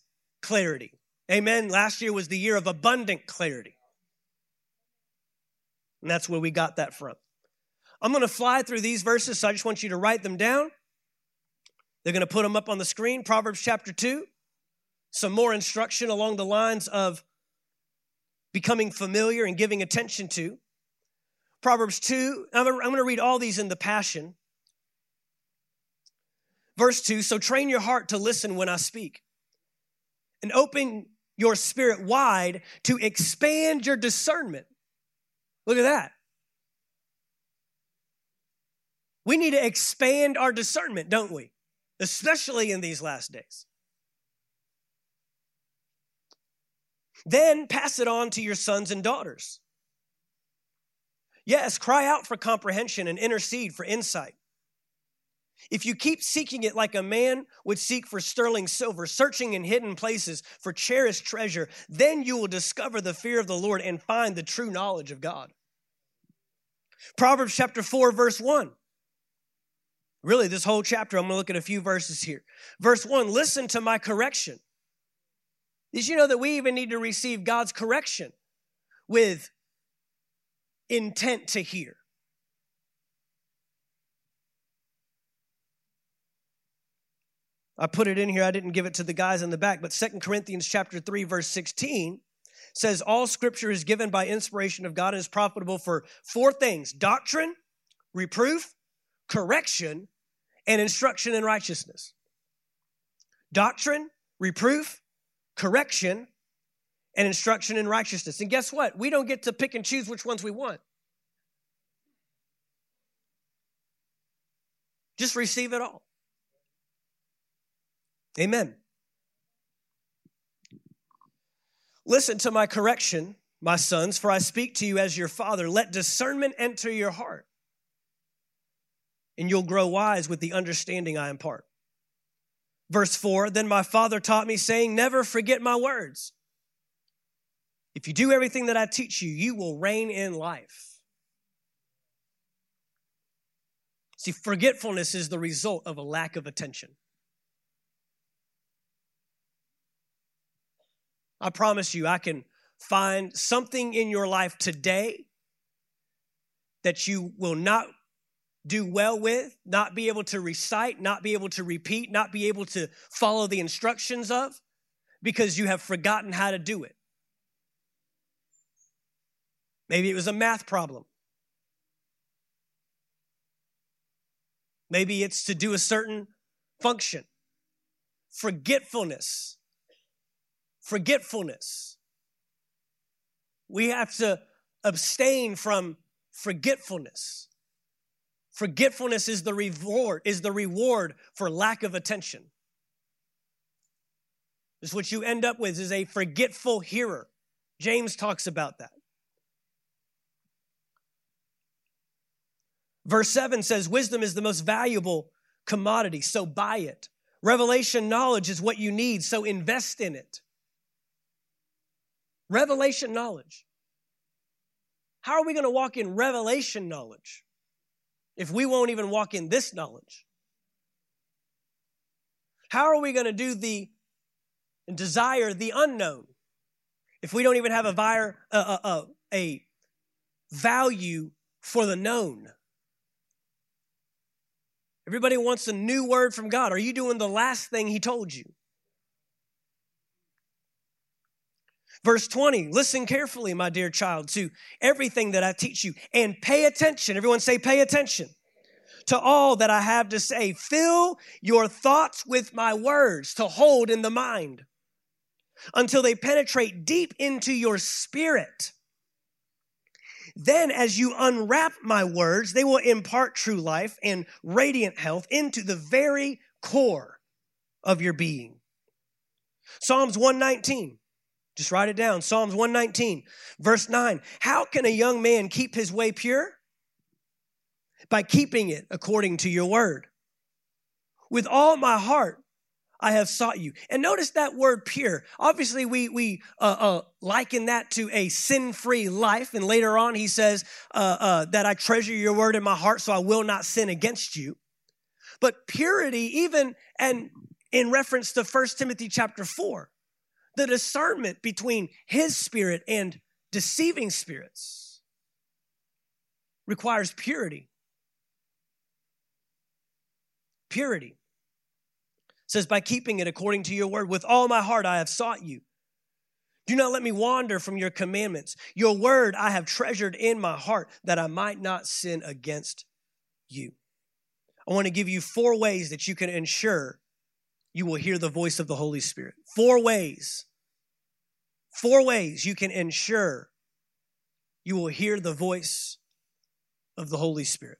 clarity. Amen. Last year was the year of abundant clarity. And that's where we got that from. I'm going to fly through these verses, so I just want you to write them down. They're going to put them up on the screen. Proverbs chapter 2, some more instruction along the lines of becoming familiar and giving attention to. Proverbs 2, I'm going to read all these in the Passion. Verse 2 So train your heart to listen when I speak, and open your spirit wide to expand your discernment. Look at that. We need to expand our discernment, don't we? Especially in these last days. Then pass it on to your sons and daughters. Yes, cry out for comprehension and intercede for insight. If you keep seeking it like a man would seek for sterling silver, searching in hidden places for cherished treasure, then you will discover the fear of the Lord and find the true knowledge of God. Proverbs chapter 4, verse 1. Really, this whole chapter, I'm going to look at a few verses here. Verse 1 Listen to my correction. Did you know that we even need to receive God's correction with intent to hear? I put it in here. I didn't give it to the guys in the back, but Second Corinthians chapter 3 verse 16 says all scripture is given by inspiration of God and is profitable for four things: doctrine, reproof, correction, and instruction in righteousness. Doctrine, reproof, correction, and instruction in righteousness. And guess what? We don't get to pick and choose which ones we want. Just receive it all. Amen. Listen to my correction, my sons, for I speak to you as your father. Let discernment enter your heart, and you'll grow wise with the understanding I impart. Verse 4 Then my father taught me, saying, Never forget my words. If you do everything that I teach you, you will reign in life. See, forgetfulness is the result of a lack of attention. I promise you, I can find something in your life today that you will not do well with, not be able to recite, not be able to repeat, not be able to follow the instructions of, because you have forgotten how to do it. Maybe it was a math problem. Maybe it's to do a certain function. Forgetfulness. Forgetfulness. We have to abstain from forgetfulness. Forgetfulness is the reward, is the reward for lack of attention. Is what you end up with is a forgetful hearer. James talks about that. Verse 7 says, Wisdom is the most valuable commodity, so buy it. Revelation knowledge is what you need, so invest in it. Revelation knowledge. How are we going to walk in revelation knowledge? If we won't even walk in this knowledge? How are we going to do the and desire the unknown if we don't even have a, a value for the known? Everybody wants a new word from God. Are you doing the last thing He told you? Verse 20, listen carefully, my dear child, to everything that I teach you and pay attention. Everyone say, pay attention to all that I have to say. Fill your thoughts with my words to hold in the mind until they penetrate deep into your spirit. Then, as you unwrap my words, they will impart true life and radiant health into the very core of your being. Psalms 119. Just write it down. Psalms 119, verse 9. How can a young man keep his way pure? By keeping it according to your word. With all my heart, I have sought you. And notice that word pure. Obviously, we, we uh, uh, liken that to a sin free life. And later on, he says uh, uh, that I treasure your word in my heart so I will not sin against you. But purity, even and in reference to 1 Timothy chapter 4, the discernment between his spirit and deceiving spirits requires purity. Purity it says, by keeping it according to your word, with all my heart I have sought you. Do not let me wander from your commandments. Your word I have treasured in my heart that I might not sin against you. I want to give you four ways that you can ensure you will hear the voice of the Holy Spirit. Four ways. Four ways you can ensure you will hear the voice of the Holy Spirit.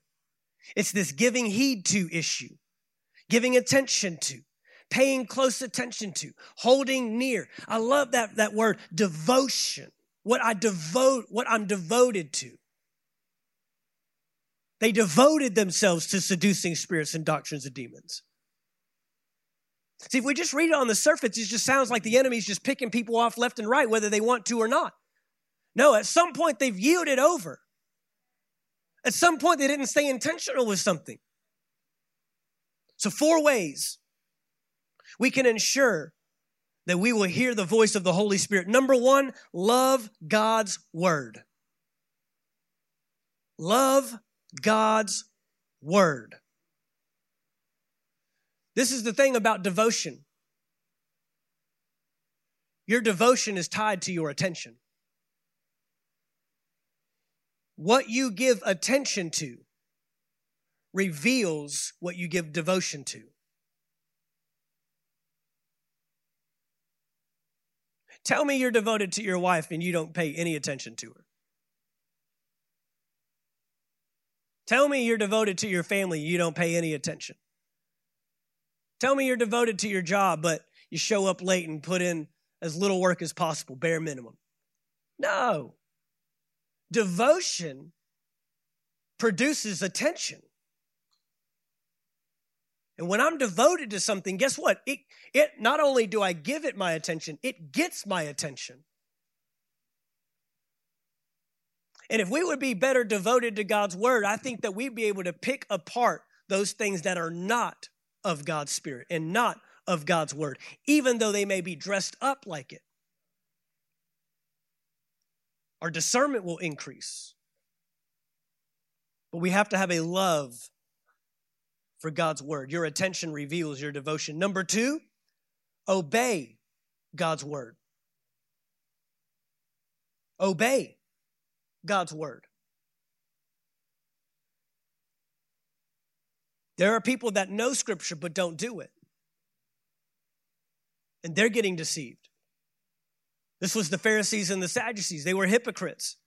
It's this giving heed to issue, giving attention to paying close attention to, holding near. I love that, that word devotion, what I devote, what I'm devoted to. They devoted themselves to seducing spirits and doctrines of demons. See, if we just read it on the surface, it just sounds like the enemy's just picking people off left and right, whether they want to or not. No, at some point they've yielded over. At some point they didn't stay intentional with something. So, four ways we can ensure that we will hear the voice of the Holy Spirit. Number one, love God's word. Love God's word. This is the thing about devotion. Your devotion is tied to your attention. What you give attention to reveals what you give devotion to. Tell me you're devoted to your wife and you don't pay any attention to her. Tell me you're devoted to your family, you don't pay any attention. Tell me you're devoted to your job, but you show up late and put in as little work as possible, bare minimum. No. Devotion produces attention. And when I'm devoted to something, guess what? It, it not only do I give it my attention, it gets my attention. And if we would be better devoted to God's word, I think that we'd be able to pick apart those things that are not of God's spirit and not of God's word, even though they may be dressed up like it. Our discernment will increase. But we have to have a love for God's word. Your attention reveals your devotion. Number two, obey God's word. Obey God's word. There are people that know scripture but don't do it. And they're getting deceived. This was the Pharisees and the Sadducees. They were hypocrites.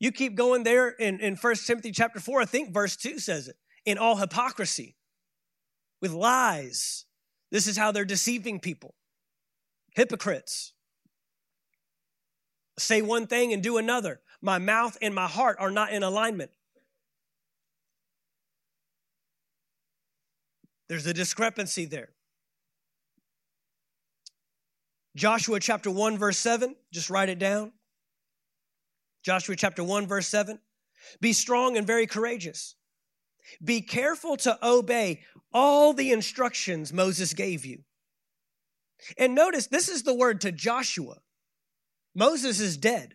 You keep going there in, in 1 Timothy chapter 4, I think verse 2 says it in all hypocrisy, with lies. This is how they're deceiving people. Hypocrites. Say one thing and do another. My mouth and my heart are not in alignment. There's a discrepancy there. Joshua chapter 1, verse 7, just write it down. Joshua chapter 1, verse 7. Be strong and very courageous. Be careful to obey all the instructions Moses gave you. And notice this is the word to Joshua. Moses is dead.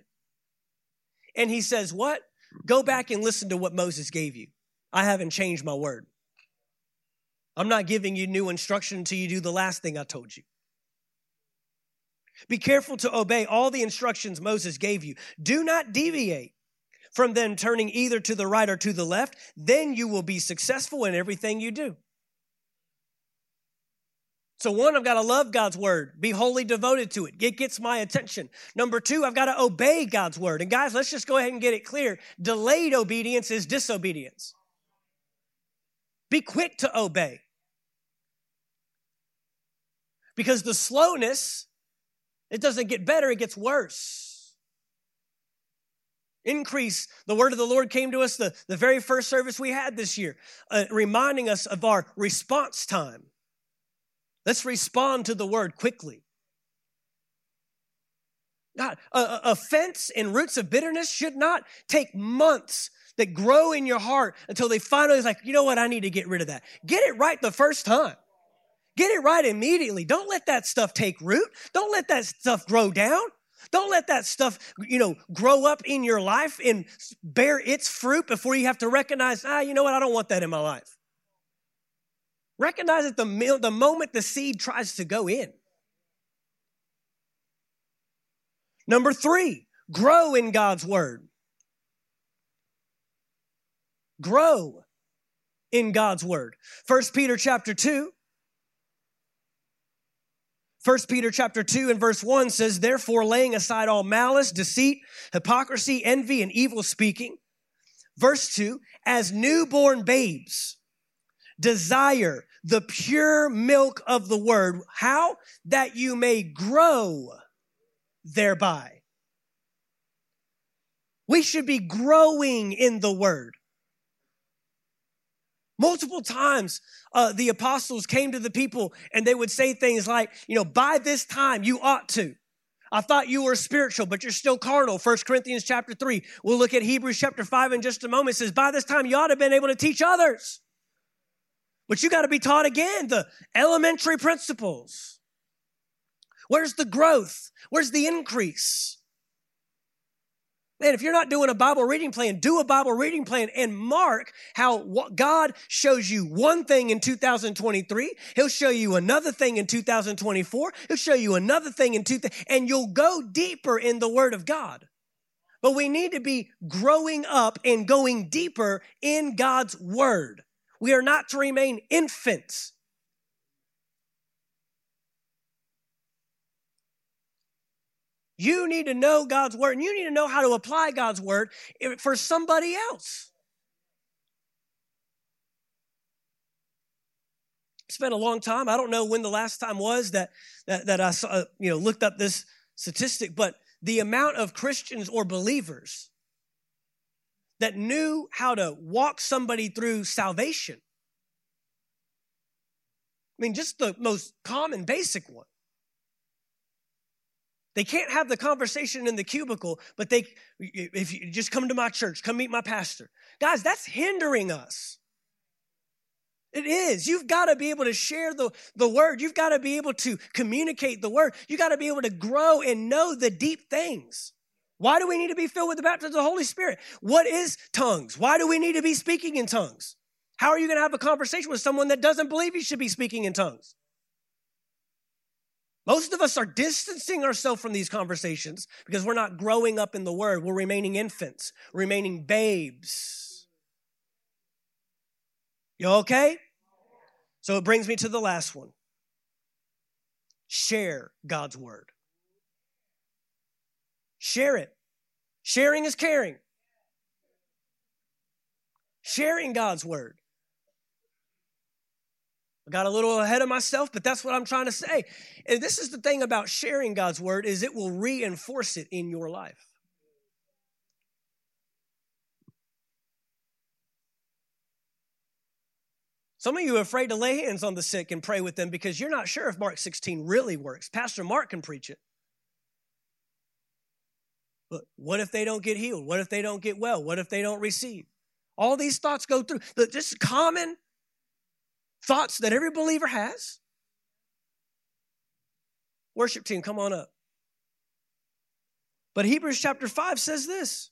And he says, What? Go back and listen to what Moses gave you. I haven't changed my word. I'm not giving you new instruction until you do the last thing I told you. Be careful to obey all the instructions Moses gave you. Do not deviate from them, turning either to the right or to the left, then you will be successful in everything you do. So, one, I've got to love God's word, be wholly devoted to it. It gets my attention. Number two, I've got to obey God's word. And guys, let's just go ahead and get it clear. Delayed obedience is disobedience. Be quick to obey. Because the slowness, it doesn't get better, it gets worse increase. The word of the Lord came to us the, the very first service we had this year, uh, reminding us of our response time. Let's respond to the word quickly. God, uh, offense and roots of bitterness should not take months that grow in your heart until they finally like, you know what, I need to get rid of that. Get it right the first time. Get it right immediately. Don't let that stuff take root. Don't let that stuff grow down. Don't let that stuff, you know, grow up in your life and bear its fruit before you have to recognize, ah, you know what, I don't want that in my life. Recognize it the, the moment the seed tries to go in. Number three, grow in God's word. Grow in God's word. First Peter chapter 2. First Peter chapter 2 and verse 1 says, Therefore, laying aside all malice, deceit, hypocrisy, envy, and evil speaking. Verse 2, as newborn babes, desire the pure milk of the word. How? That you may grow thereby. We should be growing in the word. Multiple times, uh, the apostles came to the people and they would say things like, you know, by this time you ought to. I thought you were spiritual, but you're still carnal. First Corinthians chapter 3. We'll look at Hebrews chapter 5 in just a moment. It says, by this time you ought to have been able to teach others. But you got to be taught again the elementary principles. Where's the growth? Where's the increase? Man, if you're not doing a Bible reading plan, do a Bible reading plan and mark how God shows you one thing in 2023. He'll show you another thing in 2024. He'll show you another thing in two, and you'll go deeper in the Word of God. But we need to be growing up and going deeper in God's Word. We are not to remain infants. You need to know God's word and you need to know how to apply God's word for somebody else. Spent a long time. I don't know when the last time was that that, that I saw, you know, looked up this statistic, but the amount of Christians or believers that knew how to walk somebody through salvation. I mean, just the most common, basic one. They can't have the conversation in the cubicle, but they, if you just come to my church, come meet my pastor. Guys, that's hindering us. It is. You've got to be able to share the, the word. You've got to be able to communicate the word. You got to be able to grow and know the deep things. Why do we need to be filled with the baptism of the Holy Spirit? What is tongues? Why do we need to be speaking in tongues? How are you going to have a conversation with someone that doesn't believe you should be speaking in tongues? Most of us are distancing ourselves from these conversations because we're not growing up in the word. We're remaining infants, remaining babes. You okay? So it brings me to the last one share God's word. Share it. Sharing is caring. Sharing God's word. Got a little ahead of myself, but that's what I'm trying to say. And this is the thing about sharing God's word is it will reinforce it in your life. Some of you are afraid to lay hands on the sick and pray with them because you're not sure if Mark 16 really works. Pastor Mark can preach it. But what if they don't get healed? What if they don't get well? What if they don't receive? All these thoughts go through. This is common thoughts that every believer has. Worship team, come on up. But Hebrews chapter 5 says this.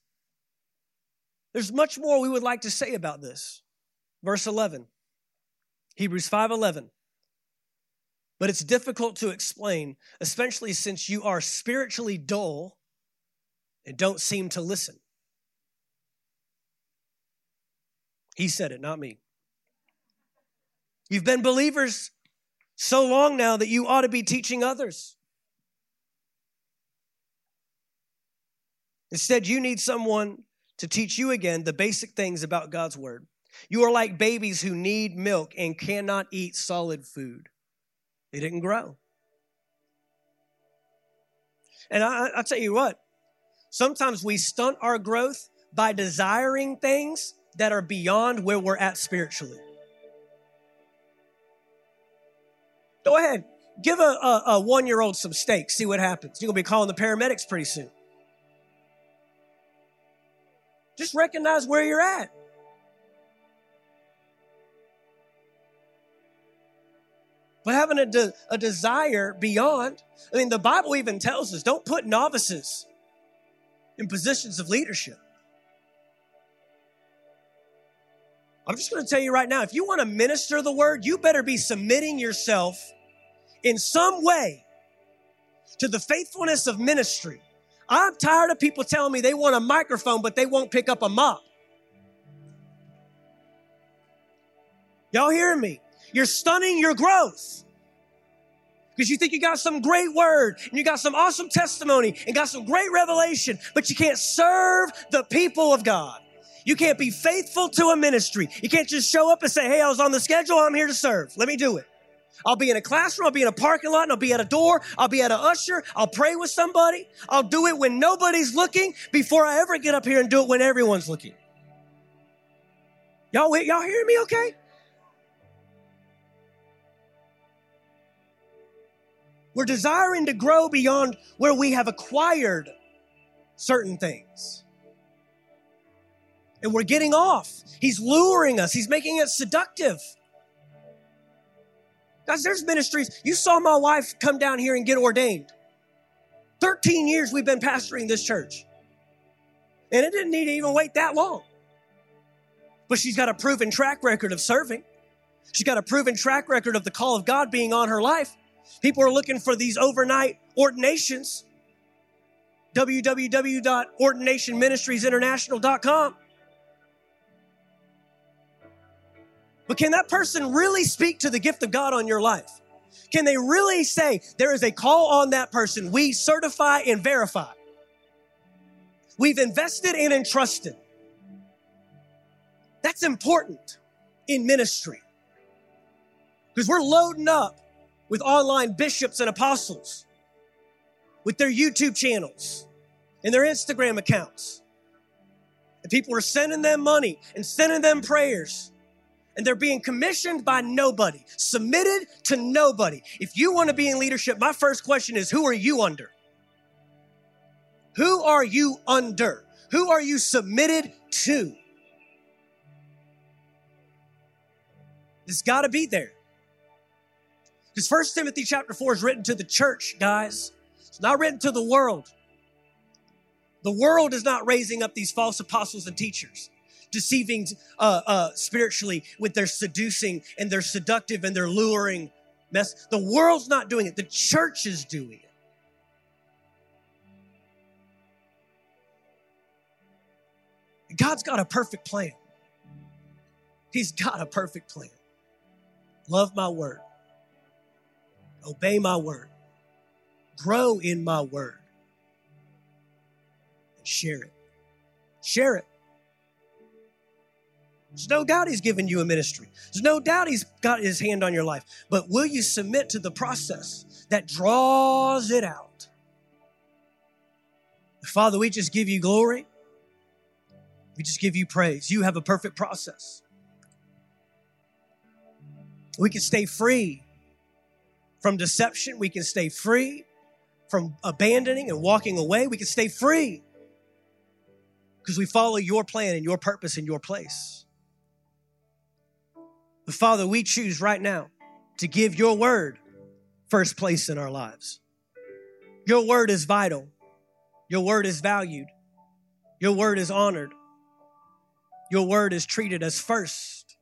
There's much more we would like to say about this. Verse 11. Hebrews 5:11. But it's difficult to explain, especially since you are spiritually dull and don't seem to listen. He said it, not me. You've been believers so long now that you ought to be teaching others. Instead, you need someone to teach you again the basic things about God's Word. You are like babies who need milk and cannot eat solid food, they didn't grow. And I, I tell you what, sometimes we stunt our growth by desiring things that are beyond where we're at spiritually. Go ahead. Give a, a, a one year old some steak. See what happens. You're going to be calling the paramedics pretty soon. Just recognize where you're at. But having a, de- a desire beyond, I mean, the Bible even tells us don't put novices in positions of leadership. I'm just going to tell you right now if you want to minister the word, you better be submitting yourself in some way to the faithfulness of ministry I'm tired of people telling me they want a microphone, but they won't pick up a mop. Y'all hearing me? You're stunning your growth because you think you got some great word and you got some awesome testimony and got some great revelation, but you can't serve the people of God. You can't be faithful to a ministry. You can't just show up and say, Hey, I was on the schedule. I'm here to serve. Let me do it. I'll be in a classroom. I'll be in a parking lot. And I'll be at a door. I'll be at an usher. I'll pray with somebody. I'll do it when nobody's looking before I ever get up here and do it when everyone's looking. Y'all, y'all hearing me okay? We're desiring to grow beyond where we have acquired certain things. And we're getting off. He's luring us, He's making it seductive. Guys, there's ministries. You saw my wife come down here and get ordained. 13 years we've been pastoring this church. And it didn't need to even wait that long. But she's got a proven track record of serving. She's got a proven track record of the call of God being on her life. People are looking for these overnight ordinations. www.ordinationministriesinternational.com. But can that person really speak to the gift of God on your life? Can they really say there is a call on that person? We certify and verify. We've invested and entrusted. That's important in ministry because we're loading up with online bishops and apostles, with their YouTube channels and their Instagram accounts. And people are sending them money and sending them prayers. And they're being commissioned by nobody, submitted to nobody. If you want to be in leadership, my first question is who are you under? Who are you under? Who are you submitted to? It's got to be there. Because First Timothy chapter 4 is written to the church, guys. It's not written to the world. The world is not raising up these false apostles and teachers, deceiving uh, uh, spiritually with their seducing and their seductive and their luring mess. The world's not doing it. The church is doing it. God's got a perfect plan. He's got a perfect plan. Love my word. Obey my word. Grow in my word. And share it. Share it. There's no doubt he's given you a ministry. There's no doubt he's got his hand on your life. But will you submit to the process that draws it out? Father, we just give you glory. We just give you praise. You have a perfect process. We can stay free from deception. We can stay free from abandoning and walking away. We can stay free because we follow your plan and your purpose and your place. But Father, we choose right now to give your word first place in our lives. Your word is vital. Your word is valued. Your word is honored. Your word is treated as first.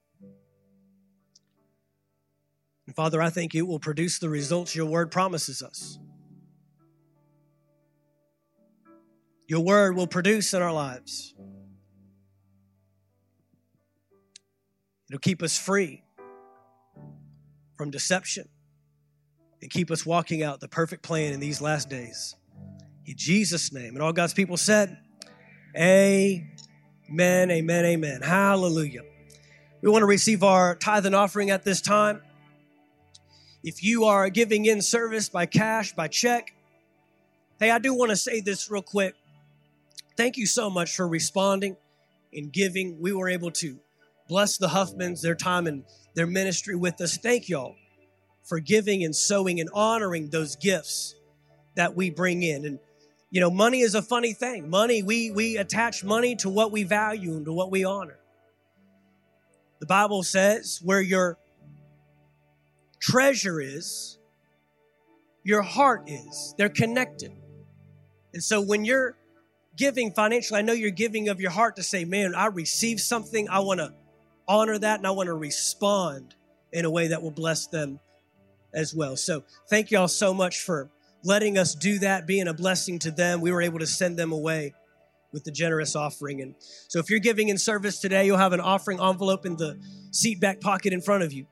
And Father, I think it will produce the results your word promises us. Your word will produce in our lives. It'll keep us free from deception and keep us walking out the perfect plan in these last days. In Jesus' name. And all God's people said, Amen, amen, amen. Hallelujah. We want to receive our tithe and offering at this time. If you are giving in service by cash, by check, hey, I do want to say this real quick. Thank you so much for responding and giving. We were able to bless the Huffmans, their time and their ministry with us. Thank y'all for giving and sowing and honoring those gifts that we bring in. And you know, money is a funny thing. Money, we we attach money to what we value and to what we honor. The Bible says where your treasure is, your heart is. They're connected. And so when you're giving financially, I know you're giving of your heart to say, man, I received something. I want to honor that and I want to respond in a way that will bless them as well. So thank y'all so much for letting us do that, being a blessing to them. We were able to send them away with the generous offering. And so if you're giving in service today, you'll have an offering envelope in the seat back pocket in front of you.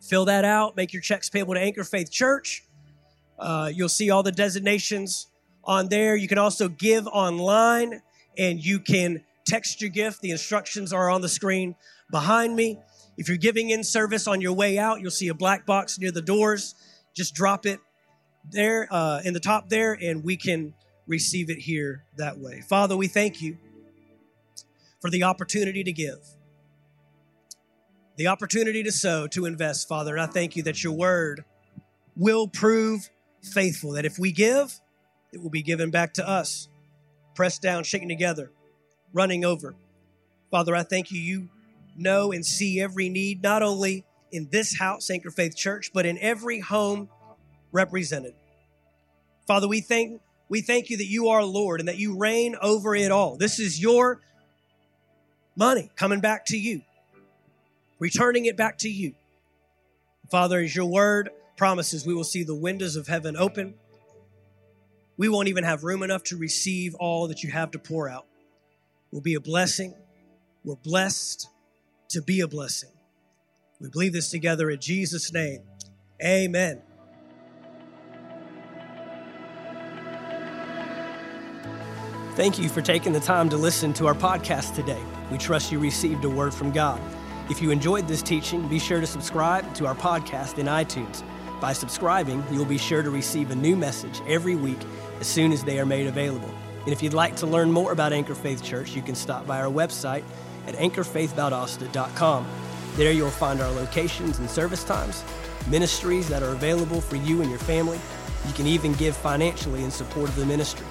Fill that out, make your checks payable to Anchor Faith Church. Uh, you'll see all the designations on there. You can also give online and you can text your gift. The instructions are on the screen behind me. If you're giving in service on your way out, you'll see a black box near the doors. Just drop it there uh, in the top there, and we can receive it here that way. Father, we thank you for the opportunity to give, the opportunity to sow, to invest, Father. And I thank you that your word will prove faithful, that if we give, it will be given back to us, pressed down, shaken together, running over. Father, I thank you. You know and see every need, not only in this house, Anchor Faith Church, but in every home represented. Father, we thank we thank you that you are Lord and that you reign over it all. This is your money coming back to you, returning it back to you. Father, as your word promises, we will see the windows of heaven open. We won't even have room enough to receive all that you have to pour out. We'll be a blessing. We're blessed to be a blessing. We believe this together in Jesus' name. Amen. Thank you for taking the time to listen to our podcast today. We trust you received a word from God. If you enjoyed this teaching, be sure to subscribe to our podcast in iTunes. By subscribing, you'll be sure to receive a new message every week as soon as they are made available. And if you'd like to learn more about Anchor Faith Church, you can stop by our website at anchorfaithvaldosta.com. There you'll find our locations and service times, ministries that are available for you and your family. You can even give financially in support of the ministry.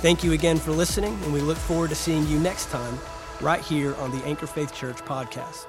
Thank you again for listening, and we look forward to seeing you next time right here on the Anchor Faith Church podcast.